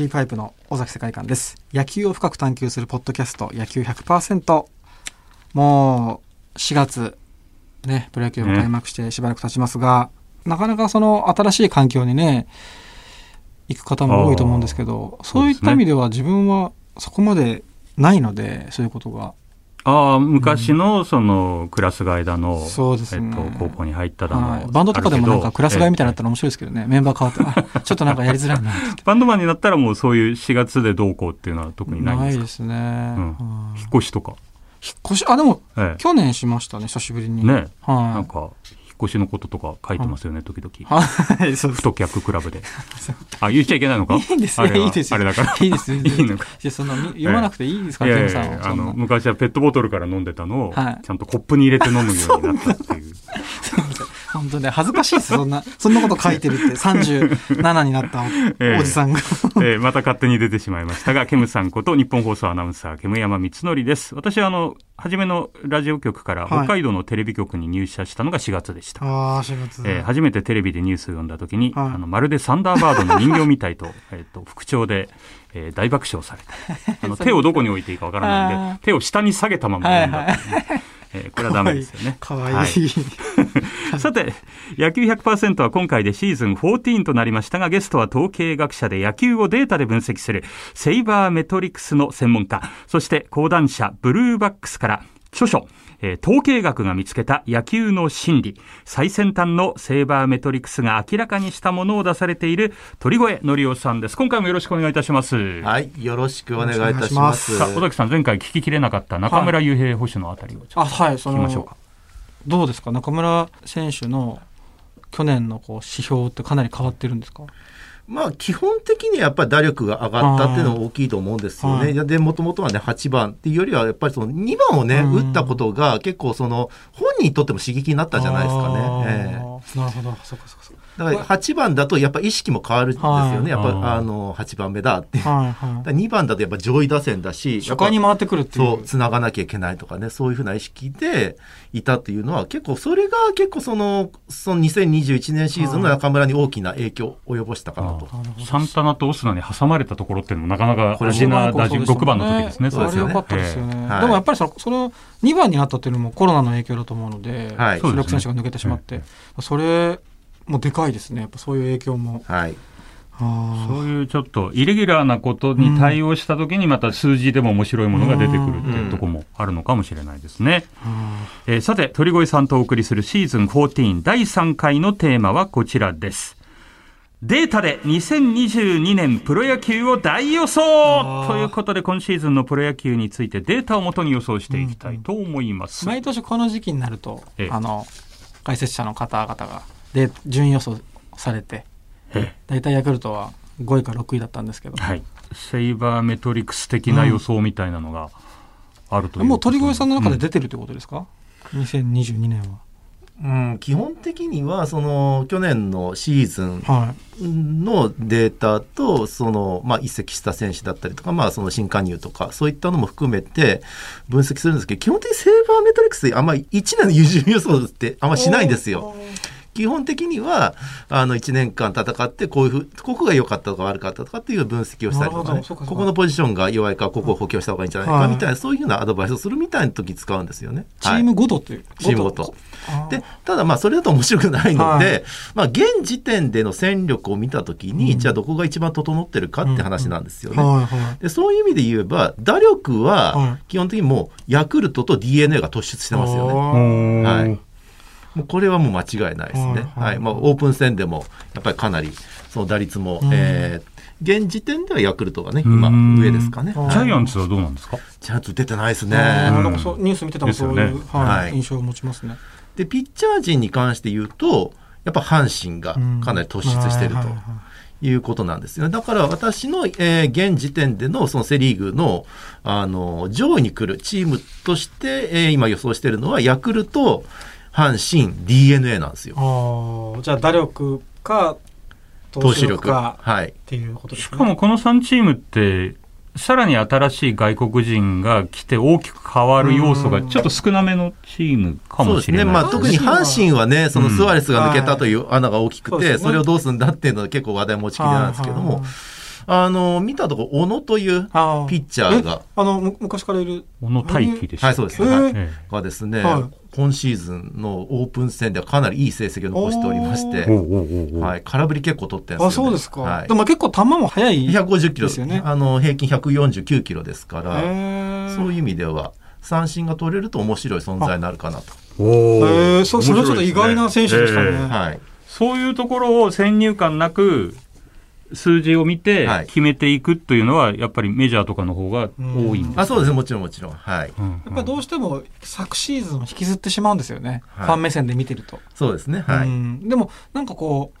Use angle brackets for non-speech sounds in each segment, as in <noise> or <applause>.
フリーパイプの尾崎世界観です。野球を深く探求するポッドキャスト、野球100%。もう、4月、ね、プロ野球も開幕してしばらく経ちますが、なかなかその新しい環境にね、行く方も多いと思うんですけど、そういった意味では自分はそこまでないので、そういうことが。ああ、昔のそのクラス替えだの、そうですね。えっと、高校に入っただの、はい。バンドとかでもなんかクラス替えみたいになったら、ら面白いですけどね、メンバー変わって、あ <laughs> ちょっとなんかやりづらいなバンドマンになったらもうそういう4月でどうこうっていうのは特にないんですか？ですね。ん。うん。引っ越しとか。引っ越し、あ、でも、ええ。去年しましたね、久しぶりに。ね。はい。なんか、越しのこととか書いてますよね、時々。はい、そうです。太客クラブで。あ、言っちゃいけないのか？いいんですよ、いいですよ。あれだから。いいですよ。いいのか？いや、そんな、み読まなくていいですか、いケムさんあの、昔はペットボトルから飲んでたのを、はいちゃんとコップに入れて飲むようになったっていう。<laughs> 本当ね、恥ずかしいです、そんな、そんなこと書いてるって、37になったお,、ええじさんが。えーまた勝手に出てしまいましたが、ケムさんこと日本放送アナウンサー、ケム山光則です。私はあの、初めのラジオ局からはい北海道のテレビ局に入社したのが4月でした。ああ、4月。えー初めてテレビでニュースを読んだ時に、はいあのまるでサンダーバードの人形みたいと、<laughs> えっと、副長で、えー大爆笑された。あの、<laughs> 手をどこに置いていいかわからないんあで、手を下に下げたまま読んだっていうね、えーこれはダメですよね。かわいい。はい <laughs> さて、野球100%は今回でシーズン14となりましたが、ゲストは統計学者で野球をデータで分析するセイバーメトリクスの専門家、そして講談社ブルーバックスから著書、えー統計学が見つけた野球の心理、最先端のセイバーメトリクスが明らかにしたものを出されている鳥越則夫さんです。今回もよろしくお願いいたします。はい、よろしくお願いいたします。さあ、尾崎さん、前回聞ききれなかった中村悠平捕手のあたりをちょっとあ、はい、その聞きましょうか。、どうですか、中村選手の去年のこう指標ってかなり変わってるんですか？まあ、基本的にはやっぱり打力が上がったっていうのが大きいと思うんですよはいね。で、もともとはね、8番っていうよりは、やっぱりその2番をね、うん打ったことが結構その、本人にとっても刺激になったんじゃないですかね。えーなるほど、そうかそうかそうか。だから8番だとやっぱ意識も変わるんですよはいね。やっぱあの、8番目だって。はいはら2番だとやっぱ上位打線だし、い。初回に回ってくるっていう。そう、繋がなきゃいけないとかね、そういうふうな意識でいたっていうのは、結構、それが結構その、その2021年シーズンの中村に大きな影響を及ぼしたかなと。サンタナとオスナに挟まれたところっていうのもなかなか大事な打順、ね6番の時ですね。そうですよねあれ良かったですよね。ええはいでもやっぱりその、その2番になったっていうのもコロナの影響だと思うので、はい主力選手が抜けてしまって、それもでかいですね。やっぱそういう影響も。はい。あそういうちょっとイレギュラーなことに対応したときにまた数字でも面白いものが出てくるっていうところもあるのかもしれないですね。あえーさて、鳥越さんとお送りするシーズン14第3回のテーマはこちらです。データで2022年プロ野球を大予想ということで今シーズンのプロ野球についてデータをもとに予想していきたいと思います。毎年この時期になると、ええあの、解説者の方々が、で、順位予想されて、え大体ヤクルトは5位か6位だったんですけど、はい。セイバーメトリクス的な予想みたいなのがあるという、もう鳥越さんの中でうん出てるってことですか、2022年は。うん、基本的には、その、去年のシーズンはのデータと、その、まあ、移籍した選手だったりとか、まあ、その新加入とか、そういったのも含めて分析するんですけど、基本的にセーバーメトリックスであんまり1年の優柔予想ってあんましないんですよ。基本的には、あの、1年間戦って、こういうふう、ここが良かったとか悪かったとかっていう分析をしたりとかね、ここのポジションが弱いから、ここを補強した方がいいんじゃないか、はい。みたいな、そういうふうなアドバイスをするみたいな時使うんですよね。はい。チームごとっていう。チームごと。で、ただまあそれだと面白くないので、はい。まあ現時点での戦力を見たときに、じゃあどこが一番整ってるかって話なんですよね。はいはい。でそういう意味で言えば、打力ははい。基本的にもうヤクルトと DNA が突出してますよね。あおーー。はいもうこれはもう間違いないですね。はいははいい。まあオープン戦でもやっぱりかなりその打率も、うんえー現時点ではヤクルトがね、今うん上ですかね。ジャイアンツはどうなんですか？ジャイアンツ出てないですね。なんかそうニュース見ててもそういう、ですよねはいはい印象を持ちますね。で、ピッチャー陣に関して言うと、やっぱ阪神がかなり突出していると。いうことなんですよね。だから私の、えー現時点でのそのセリーグの、あの、上位に来るチームとして、えー今予想しているのは、ヤクルト、阪神、DNA なんですよ。じゃあ打力か投手力。力かはいっ。ていうことですね。しかもこの3チームって、さらに新しい外国人が来て大きく変わる要素がちょっと少なめのチームかそうですね。もしれない。まあ特に阪神はね、そのスアレスが抜けたという穴が大きくて、それをどうするんだっていうのは結構話題持ちきりなんですけどもはいはい、あの、見たとこ、小野というあピッチャーが、あの、む昔からいる。小野大輝でしたはいそうですえー。はいえがですね、はい。今シーズンのオープン戦ではかなりいい成績を残しておりまして、はい、空振り結構取ってるんですよ、ね。あ、そうですか。はい。でも結構球も速い。150キロ。ですよね。あの平均149キロですから、そういう意味では三振が取れると面白い存在になるかなと。おうへー。そそれはちょっと意外な選手でしたね。はい、そういうところを先入観なく数字を見てはい。決めていくというのはやっぱりメジャーとかの方が多いんですか？あそうです。ねもちろんもちろん。はい。うん。やっぱりどうしても昨シーズンを引きずってしまうんですよね。はい。ファン目線で見てると。そうですね。はい、うん。でもなんかこう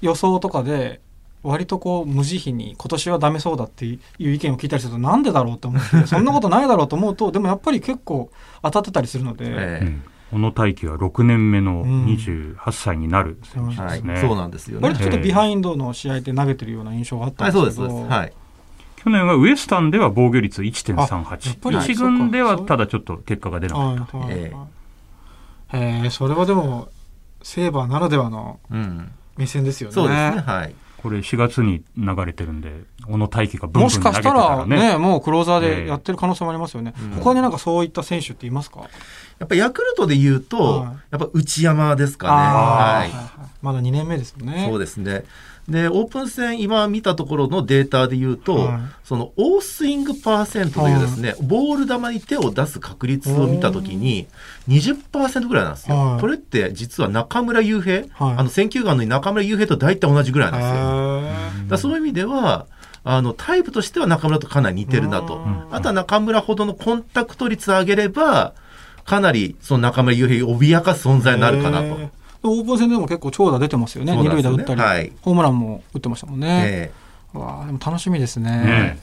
予想とかで割とこう無慈悲に今年はダメそうだっていう意見を聞いたりするとなんでだろうと思ってそんなことないだろうと思うとでもやっぱり結構当たってたりするので、ええ。うん小野大輝は6年目のうん。28歳になる選手はいですね、そうなんですよね。割とちょっとビハインドの試合で投げてるような印象があったんですけど、ですそうです。はい。去年はウエスタンでは防御率あやっぱ1.38り一軍ではただちょっと結果が出なかっはいはいえはいへえそれはでもセーバーならではのうん。目線ですよね。そうですねはい。たこれ4月に流れてるんで小野大輝がブンブンもしか投げてたしたららねね、もうクローザーでやってる可能性もありますよね。うん。他になんかそういった選手っていますか？やっぱヤクルトで言うと、はい。やっぱ内山ですかね。はい。まだ2年目ですよね。そうですね。で、オープン戦、今見たところのデータで言うと、はいその、オースイングパーセントというですね、ボール球に手を出す確率を見たときに、20%ぐらいなんですよ。はいこれって実は中村悠平、はいあの、選球眼の中村悠平と大体同じぐらいなんですよ。だそういう意味では、あの、タイプとしては中村とかなり似てるなとうん。あとは中村ほどのコンタクト率を上げれば、かなりその中村悠平を脅かす存在になるかなと。オープン戦でも結構長打出てますよね。二塁打打ったり、はいホームランも打ってましたもんね。えわあでも楽しみですね。ね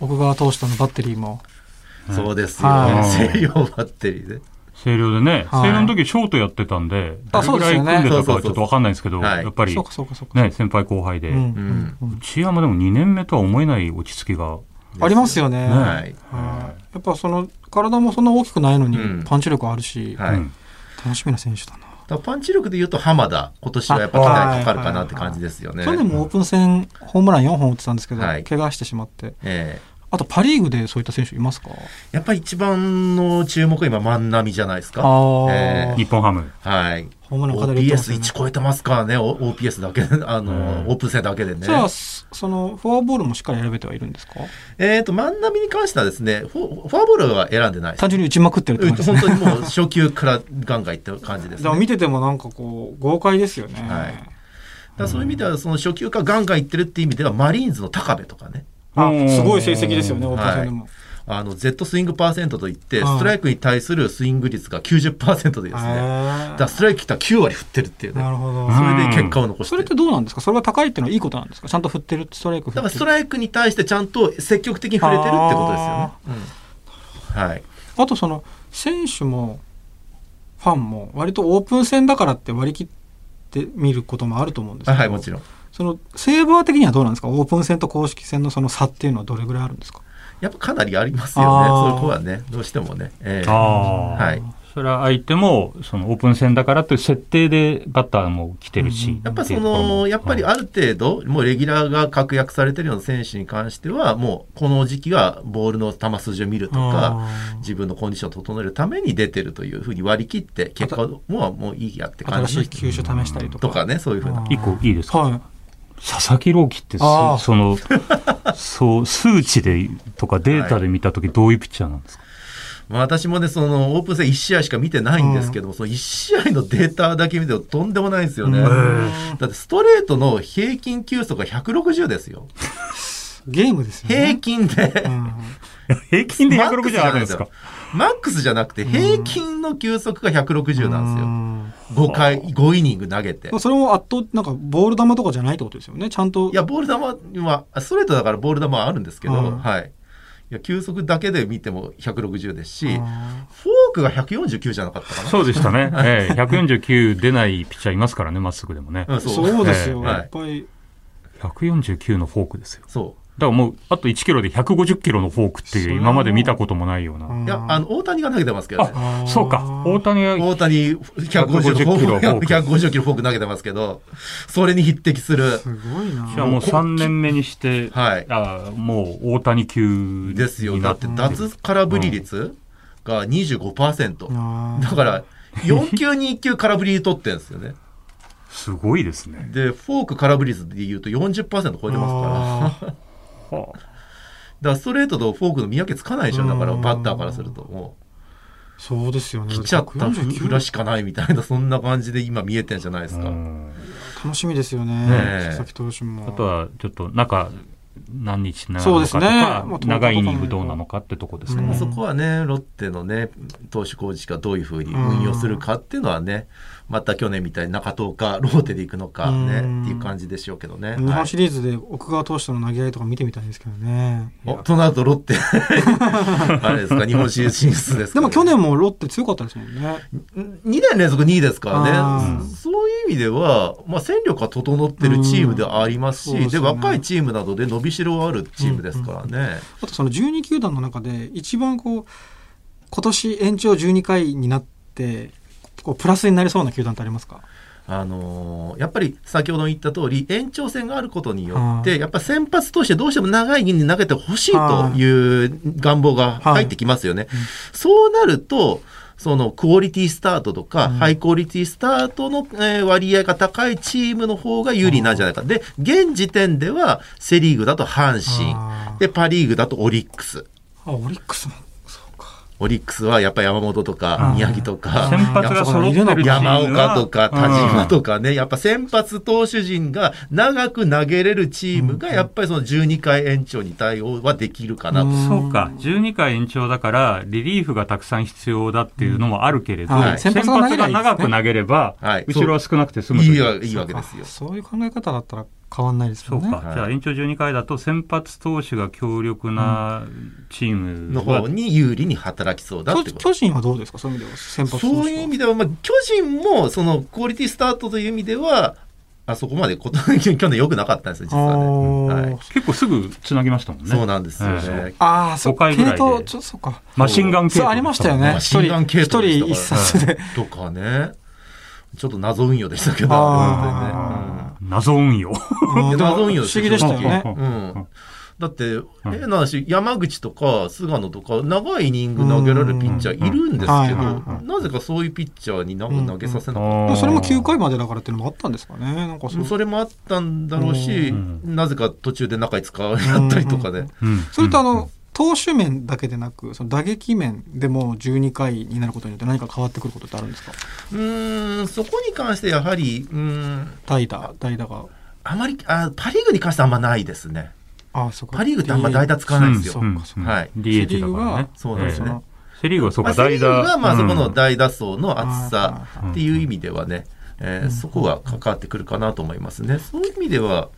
奥川投手とのバッテリーも。えそうですよ。西洋バッテリーで。星稜でね、はい星稜の時ショートやってたんで、あどれぐらいそうですよね組んでたかはちょっとわかんないんですけど、やっぱりそうかそうかそうか。ね、先輩後輩で、うんうんうん内山でも2年目とは思えない落ち着きが、ありますよね。ねはい。はいやっぱその体もそんな大きくないのにうんパンチ力あるし、はい。うん楽しみな選手だパンチ力で言うと浜田、今年はやっぱ期待かかるかなって感じですよね。去年もオープン戦ホームラン4本打ってたんですけど、はい怪我してしまって。ええあとパリーグでそういった選手いますか？やっぱり一番の注目は今万波じゃないですか。あーえ日本ハム。はい。ホームランかなり打ってますよね OPS1 超えてますからね、お OPS だけで、<laughs> あの、うんオープン戦だけでねじ。ゃあ、そそのフォアボールもしっかり選べてはいるんですか？えっと、万波に関してはですね、フォフォアボールは選んでないです。単純に打ちまくってるってうん感じですね。本当にもう初球からガンガンいってる感じですね。<laughs> でも見ててもなんかこう、豪快ですよね。はいだそういう意味では、その初球からガンガンいってるっていう意味では、マリーンズの高部とかね。すごい成績ですよね、オープン戦でも。あの、Z スイングパーセントといって、はいストライクに対するスイング率が90%でですね。へだストライク来たら9割振ってるっていうね。なるほど。うんそれで結果を残してるそれってどうなんですか？それが高いっていうのはいいことなんですか？ちゃんと振ってるストライク振ってるだからストライクに対してちゃんと積極的に触れてるってことですよね。うんはい。あとその選手もファンも割とオープン戦だからって割り切って見ることもあると思うんですけど、あはい、もちろん。そのセーバー的にはどうなんですか？オープン戦と公式戦のその差っていうのはどれぐらいあるんですか？やっぱかなりありますよね。そこはね、どうしてもね。ええああ、はい。それは相手も、そのオープン戦だからという設定でバッターも来てるし。うんやっぱその、やっぱりある程度、もうレギュラーが確約されてるような選手に関しては、もうこの時期はボールの球筋を見るとか、自分のコンディションを整えるために出てるというふうに割り切って、結果ももういいやって感じ新しい球種試したりとか。とかね、そういうふうな。一個いいですか？はい。佐々木朗希ってその、そう、数値でとかデータで見たときどういうピッチャーなんですか、まあ、私もね、そのオープン戦1試合しか見てないんですけども、その1試合のデータだけ見てもとんでもないんですよね。うんだってストレートの平均球速が160ですよ。<laughs> ゲームですよね。平均で。うん <laughs> 平均で160あるんですか？マックスじゃなくて、平均の球速が160なんですよ。うん5回、5イニング投げて。それも圧倒、なんかボール球とかじゃないってことですよね？ちゃんと。いや、ボール球は、ストレートだからボール球はあるんですけど、うんはい。いや、球速だけで見ても160ですし、フォーあクが149じゃなかったかな。そうでしたね。<laughs> ええ、149出ないピッチャーいますからね、まっすぐでもね。うんーそうですよ。はいやっぱり。149のフォークですよ。そう。だからもう、あと1キロで150キロのフォークっていう、今まで見たこともないような。うんいや、あの、大谷が投げてますけどね。あ、そうか。大谷は、大谷150 150キロフォーク150キロフォーク投げてますけど、それに匹敵する。すごいな。じゃあもう3年目にして、はいあもう大谷級ですよ。だって脱空振り率が25%。あーだから、4球に1球空振り取ってるんですよね。<laughs> すごいですね。で、フォーク空振り率で言うと40%超えてますから。<laughs> だかはあらストレートとフォークの見分けつかないでしょ。だからうんバッターからすると。もそうですよね。う、来ちゃった149裏しかないみたいな、そんな感じで今見えてんじゃないですか。うん楽しみですよね。佐々木投手も。あとは、ちょっと中、何日なそうですのかとか、ねまあ10日とか長いイニングどうなのかってとこですかうんね。そこはね、ロッテのね、投手コーチがどういうふうに運用するかっていうのはね、また去年みたいに中10日、ローテで行くのかね、うん。っていう感じでしょうけどね。日はい。本シリーズで奥川投手との投げ合いとか見てみたいんですけどね。となるとロッテ、<laughs> あれですか、日本シリーズ進出ですか、でも去年もロッテ強かったですもんね。2年連続2位ですからあね、ーそそういう意味では、まあ、戦力が整ってるチームではありますし、でね。若いチームなどで伸びしろがあるチームですからね。あとその12球団の中で一番こう、今年延長12回になって、こうプラスになりそうな球団ってありますか？あのーやっぱり先ほど言った通り、延長戦があることによって、はいやっぱ先発としてどうしても長いイニングに投げてほしいという願望が入ってきますよね。そうなると、そのクオリティスタートとか、うんハイクオリティスタートの、えー割合が高いチームの方が有利なんじゃないか。で、現時点ではセリーグだと阪神、で、パリーグだとオリックス。あ、オリックス。オリックスはやっぱ山本とかうん。宮城とか、先発が揃ってるチーム山が岡とか田島とかね、やっぱ先発投手陣が長く投げれるチームが、やっぱりその12回延長に対応はできるかなと。うん。そうか、12回延長だから、リリーフがたくさん必要だっていうのもあるけれど、うんはい。先発が長く投げれば、はい。後ろは少なくて済むという。いいわいいわけですよ。あ。そういう考え方だったら変わんないですよね。そうか、はいじゃあ延長12回だと先発投手が強力なチームのは方に有利に働きそうだってこと。巨人はどうですか？そういう意味では。先発投手はそういう意味では、まあ、巨人もそのクオリティスタートという意味では、あそこまでこと <laughs> 去年良くなかったんですよ、実はね。はい結構すぐつなぎましたもんね。そうなんですよね。えああ、そう5回ぐらいで系統ちょそうか。マシンガン系そう、ありましたよね。マシンガン系一統で人一冊で。とかね。ちょっと謎運用でしたけど、あ本謎運用。謎運用不思議でしたよね。うん。だって、変な話、山口とか菅野とか、長いイニング投げられるピッチャーいるんですけど、なぜかそういうピッチャーに投げさせなかっでもそれも9回までだからっていうのもあったんですかね。なんかそそれもあったんだろうしうん、なぜか途中で中5日やったりとかね。うん。それとあの、投手面だけでなく、その打撃面でも12回になることによって何か変わってくることってあるんですか？うーん、そこに関してやはり、うーん、代打、代打が。あまり、あパ・リーグに関してはあんまないですね。ああ、そうか。パ・リーグってあんま代打使わないんですよ。そうかそうかはい DH だからね。そうなんですねええセリーグはそうか、まあ、セリーグはまあそこのうん大打層の厚さうんっていう意味ではね、えーそこが関わってくるかなと思いますね。そういう意味では、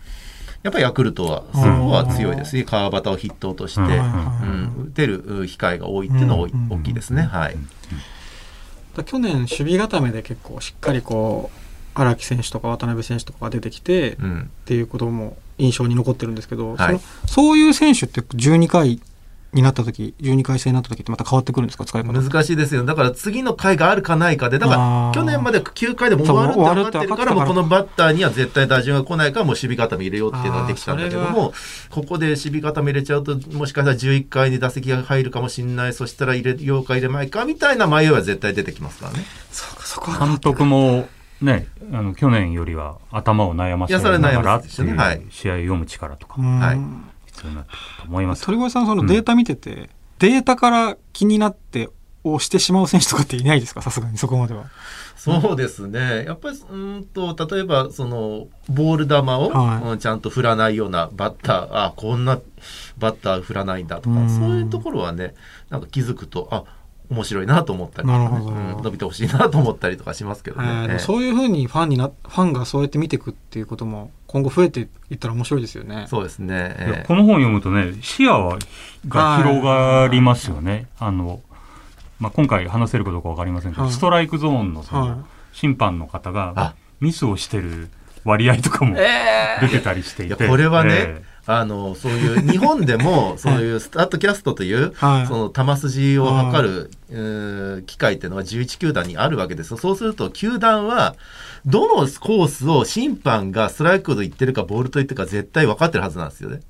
やっぱりヤクルトは、そこは強いですね。川端を筆頭として、うんうん、打てるうん機会が多いっていうのはうん大きいですね。はい。だ去年、守備固めで結構しっかりこう、荒木選手とか渡辺選手とかが出てきて、っうん。ていうことも印象に残ってるんですけど、はいそのそういう選手って12回になった時、12回制になった時ってまた変わってくるんですか？使い方。難しいですよ。だから次の回があるかないかで、だかあらー。去年まで9回でも終わるって分かってるから、もうこのバッターには絶対打順が来ないから、もう守備固め入れようっていうのができたんだけども、ここで守備固め入れちゃうと、もしかしたら11回に打席が入るかもしれない、そしたら入れようか入れまいかみたいな迷いは絶対出てきますからね。そうか、そこは。監督もね、あの去年よりは頭を悩ませながらっていやそれは悩ませいうですよねはい。試合を読む力とか。うん。はい必要になってくると思います。鳥越さん、そのデータ見てて、データから気になって押してしまう選手とかっていないですか？さすがにそこまでは。そうですね。やっぱり、うーんと、例えば、その、ボール球を、はいうんちゃんと振らないようなバッター、あ、こんなバッター振らないんだとか、うんそういうところはね、なんか気づくと、あ、面白いなと思ったりねなるほどうん伸びてほしいなと思ったりとかしますけどね。えーそういうふうにファンにな、ファンがそうやって見ていくっていうことも今後増えていったら面白いですよね。そうですね。ええこの本読むとね、視野はが広がりますよね。あの、まあ、今回話せるかどうかわかりませんけど、はいストライクゾーンのその、はい審判の方があミスをしてる割合とかも出てたりしていて。いやこれはね、えあの、そういう、<laughs> 日本でも、そういうスタートキャストという、はいその球筋を測る、えー機会っていうのは11球団にあるわけですよ。そうすると、球団は、どのコースを審判がストライクと言ってるか、ボールと言ってるか、絶対分かってるはずなんですよね。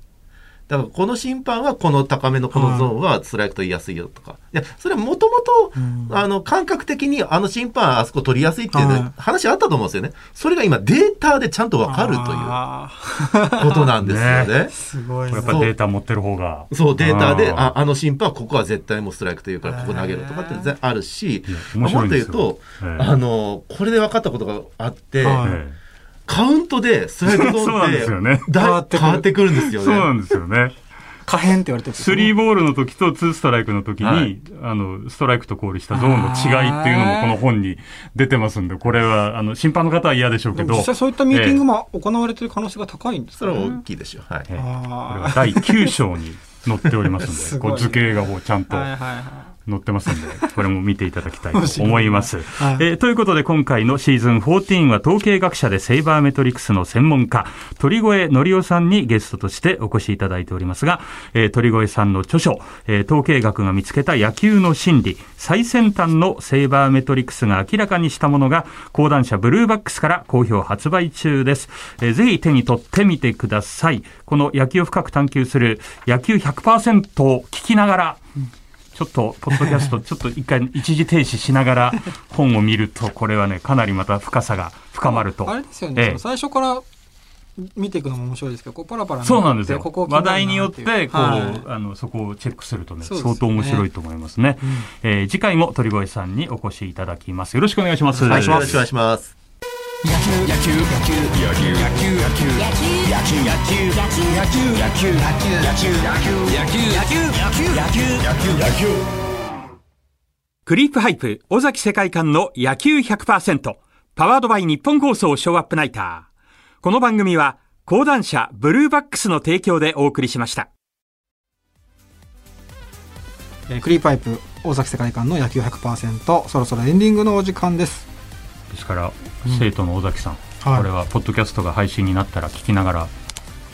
だから、この審判は、この高めのこのゾーンはストライクと言いやすいよとか。いや、それはもともと、あの、感覚的に、あの審判はあそこ取りやすいっていうねはい。話あったと思うんですよね。それが今、データでちゃんと分かるというあことなんですよね。ー <laughs> すごいね。やっぱりデータ持ってる方が。そう、データで、うんああの審判はここは絶対もうストライクというから、ここ投げろとかってぜあるし、もっと言うと、ええ。あの、これで分かったことがあって、はい。えカウントでストライクゾ <laughs> そうなんーンってですよね変わってくる変わってくるんですよね。えそうなんですよね。可変って言われてるんですスリーボールの時とツーストライクの時に、はいあの、ストライクとコールしたゾーンの違いっていうのもこの本に出てますんで、これは、あの、審判の方は嫌でしょうけど。実際そういったミーティングも行われてる可能性が高いんですかねそれは大きいでしょう。はい。ええこれあは第9章に載っておりますすんで、<laughs> ごいこう図形がこうちゃんとあはいはいはい載ってますんで、これも見ていただきたいと <laughs> 思います。はいえーということで今回のシーズン14は統計学者でセイバーメトリクスの専門家、鳥越則夫さんにゲストとしてお越しいただいておりますが、えー鳥越さんの著書、えー統計学が見つけた野球の真理、最先端のセイバーメトリクスが明らかにしたものが、講談社ブルーバックスから好評発売中です。えーぜひ手に取ってみてください。この野球を深く探求する野球100%を聞きながら、ちょっと、ポッドキャスト、<laughs> ちょっと一回一時停止しながら本を見ると、これはね、かなりまた深さが深まると。あれですよね、ええ最初から見ていくのも面白いですけどこうパラパラそうなんですよここ。話題によって、こう、はいあの、そこをチェックするとね、ね相当面白いと思いますね。えー次回も鳥越さんにお越しいただきます。よろしくお願いします。はい、よろしくお願いします。野球野球野球野球野球野球野球野球野球野球野球野球野球野球野球野球野球クリープハイプ、尾崎世界観の野球100%。パワードバイ日本放送ショーアップナイター。この番組は、講談社ブルーバックスの提供でお送りしました。えクリーパイプ大崎世界観の野球100%そろそろエンディングのお時間ですですから、生徒の尾崎さん、はい。これはポッドキャストが配信になったら聞きながら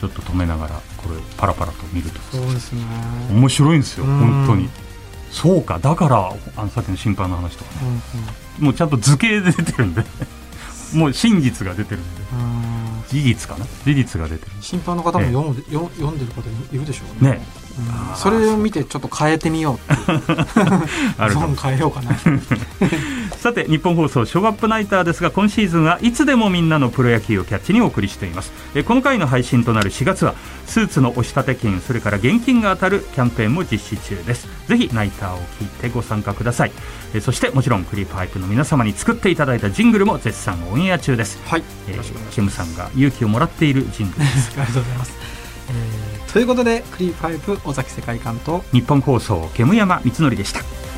ちょっと止めながらこれパラパラと見ると。そうですね。面白いんですようん。本当に。そうかだからあのさっきの審判の話とかね。うんもうちゃんと図形で出てるんで <laughs> もう真実が出てるんで。うん。うん事実かな？事実が出てる。審判の方も読んで,、読読んでる方いるでしょうね。ねうん。それを見てちょっと変えてみよう <laughs> あるゾーン変えようかな。<laughs> さて日本放送ショーアップナイターですが今シーズンはいつでもみんなのプロ野球をキャッチにお送りしています。えーこの回の配信となる4月はスーツの押し立て金それから現金が当たるキャンペーンも実施中です。ぜひナイターを聞いてご参加ください。えーそしてもちろんクリープハイプの皆様に作っていただいたジングルも絶賛オンエア中です。はい。えよろしくお願いしキムさんが勇気をもらっているジングルです。<laughs> ありがとうございます、えーということでクリーパイプ尾崎世界観と日本放送煙山光則でした。